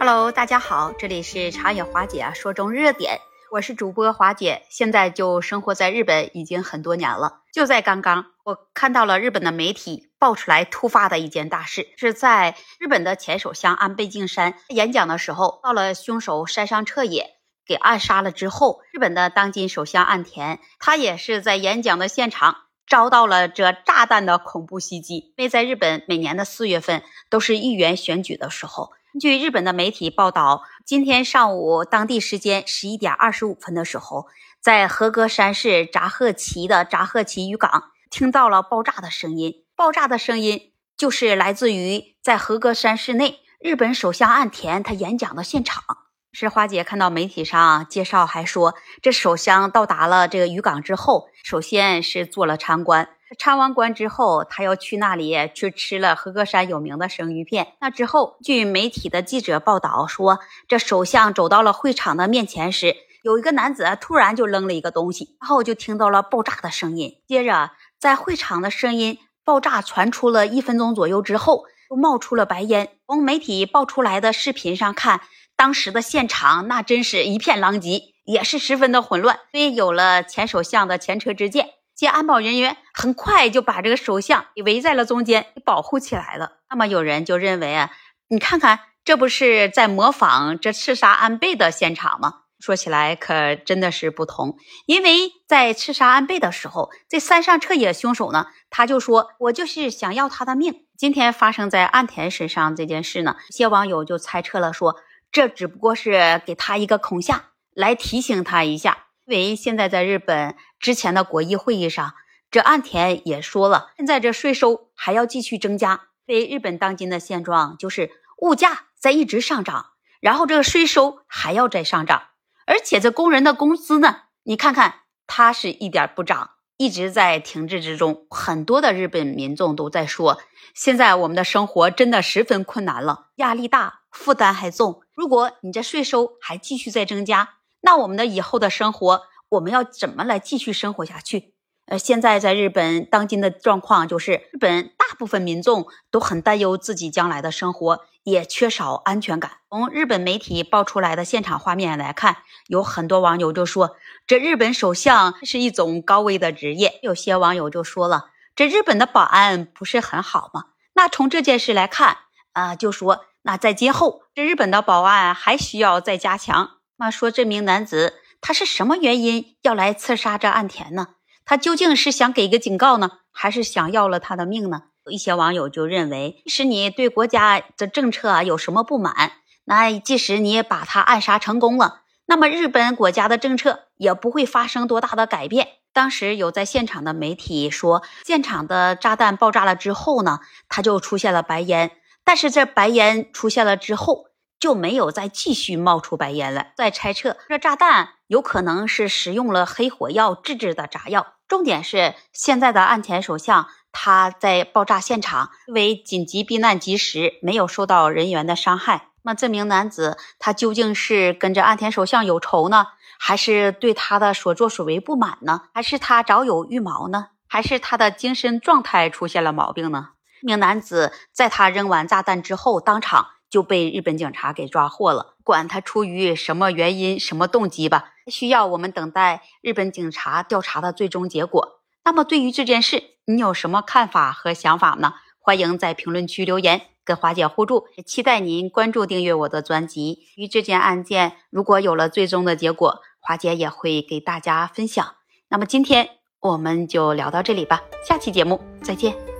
Hello，大家好，这里是长野华姐说中热点，我是主播华姐，现在就生活在日本已经很多年了。就在刚刚，我看到了日本的媒体爆出来突发的一件大事，是在日本的前首相安倍晋三演讲的时候，到了凶手山上彻也给暗杀了之后，日本的当今首相岸田，他也是在演讲的现场遭到了这炸弹的恐怖袭击。因为在日本每年的四月份都是议员选举的时候。据日本的媒体报道，今天上午当地时间十一点二十五分的时候，在和歌山市扎贺崎的扎贺崎渔港听到了爆炸的声音。爆炸的声音就是来自于在和歌山市内日本首相岸田他演讲的现场。是花姐看到媒体上介绍，还说这首相到达了这个渔港之后，首先是做了参观。参完观之后，他要去那里去吃了和歌山有名的生鱼片。那之后，据媒体的记者报道说，这首相走到了会场的面前时，有一个男子突然就扔了一个东西，然后就听到了爆炸的声音。接着，在会场的声音爆炸传出了一分钟左右之后，又冒出了白烟。从媒体爆出来的视频上看，当时的现场那真是一片狼藉，也是十分的混乱。所以有了前首相的前车之鉴。这安保人员很快就把这个首相给围在了中间，给保护起来了。那么有人就认为啊，你看看，这不是在模仿这刺杀安倍的现场吗？说起来可真的是不同，因为在刺杀安倍的时候，这山上彻也凶手呢，他就说我就是想要他的命。今天发生在岸田身上这件事呢，一些网友就猜测了，说这只不过是给他一个恐吓，来提醒他一下。因为现在在日本之前的国议会议上，这岸田也说了，现在这税收还要继续增加。因为日本当今的现状就是物价在一直上涨，然后这个税收还要再上涨，而且这工人的工资呢，你看看它是一点不涨，一直在停滞之中。很多的日本民众都在说，现在我们的生活真的十分困难了，压力大，负担还重。如果你这税收还继续在增加，那我们的以后的生活，我们要怎么来继续生活下去？呃，现在在日本当今的状况就是，日本大部分民众都很担忧自己将来的生活，也缺少安全感。从日本媒体爆出来的现场画面来看，有很多网友就说，这日本首相是一种高危的职业。有些网友就说了，这日本的保安不是很好吗？那从这件事来看，啊，就说那在今后，这日本的保安还需要再加强。那说这名男子他是什么原因要来刺杀这岸田呢？他究竟是想给一个警告呢，还是想要了他的命呢？有一些网友就认为，即使你对国家的政策有什么不满，那即使你把他暗杀成功了，那么日本国家的政策也不会发生多大的改变。当时有在现场的媒体说，现场的炸弹爆炸了之后呢，他就出现了白烟，但是这白烟出现了之后。就没有再继续冒出白烟了。在猜测，这炸弹有可能是使用了黑火药制制的炸药。重点是，现在的岸田首相他在爆炸现场因为紧急避难及时，没有受到人员的伤害。那这名男子他究竟是跟着岸田首相有仇呢，还是对他的所作所为不满呢？还是他早有预谋呢？还是他的精神状态出现了毛病呢？这名男子在他扔完炸弹之后，当场。就被日本警察给抓获了，管他出于什么原因、什么动机吧，需要我们等待日本警察调查的最终结果。那么，对于这件事，你有什么看法和想法呢？欢迎在评论区留言，跟华姐互助。期待您关注、订阅我的专辑。与这件案件如果有了最终的结果，华姐也会给大家分享。那么，今天我们就聊到这里吧，下期节目再见。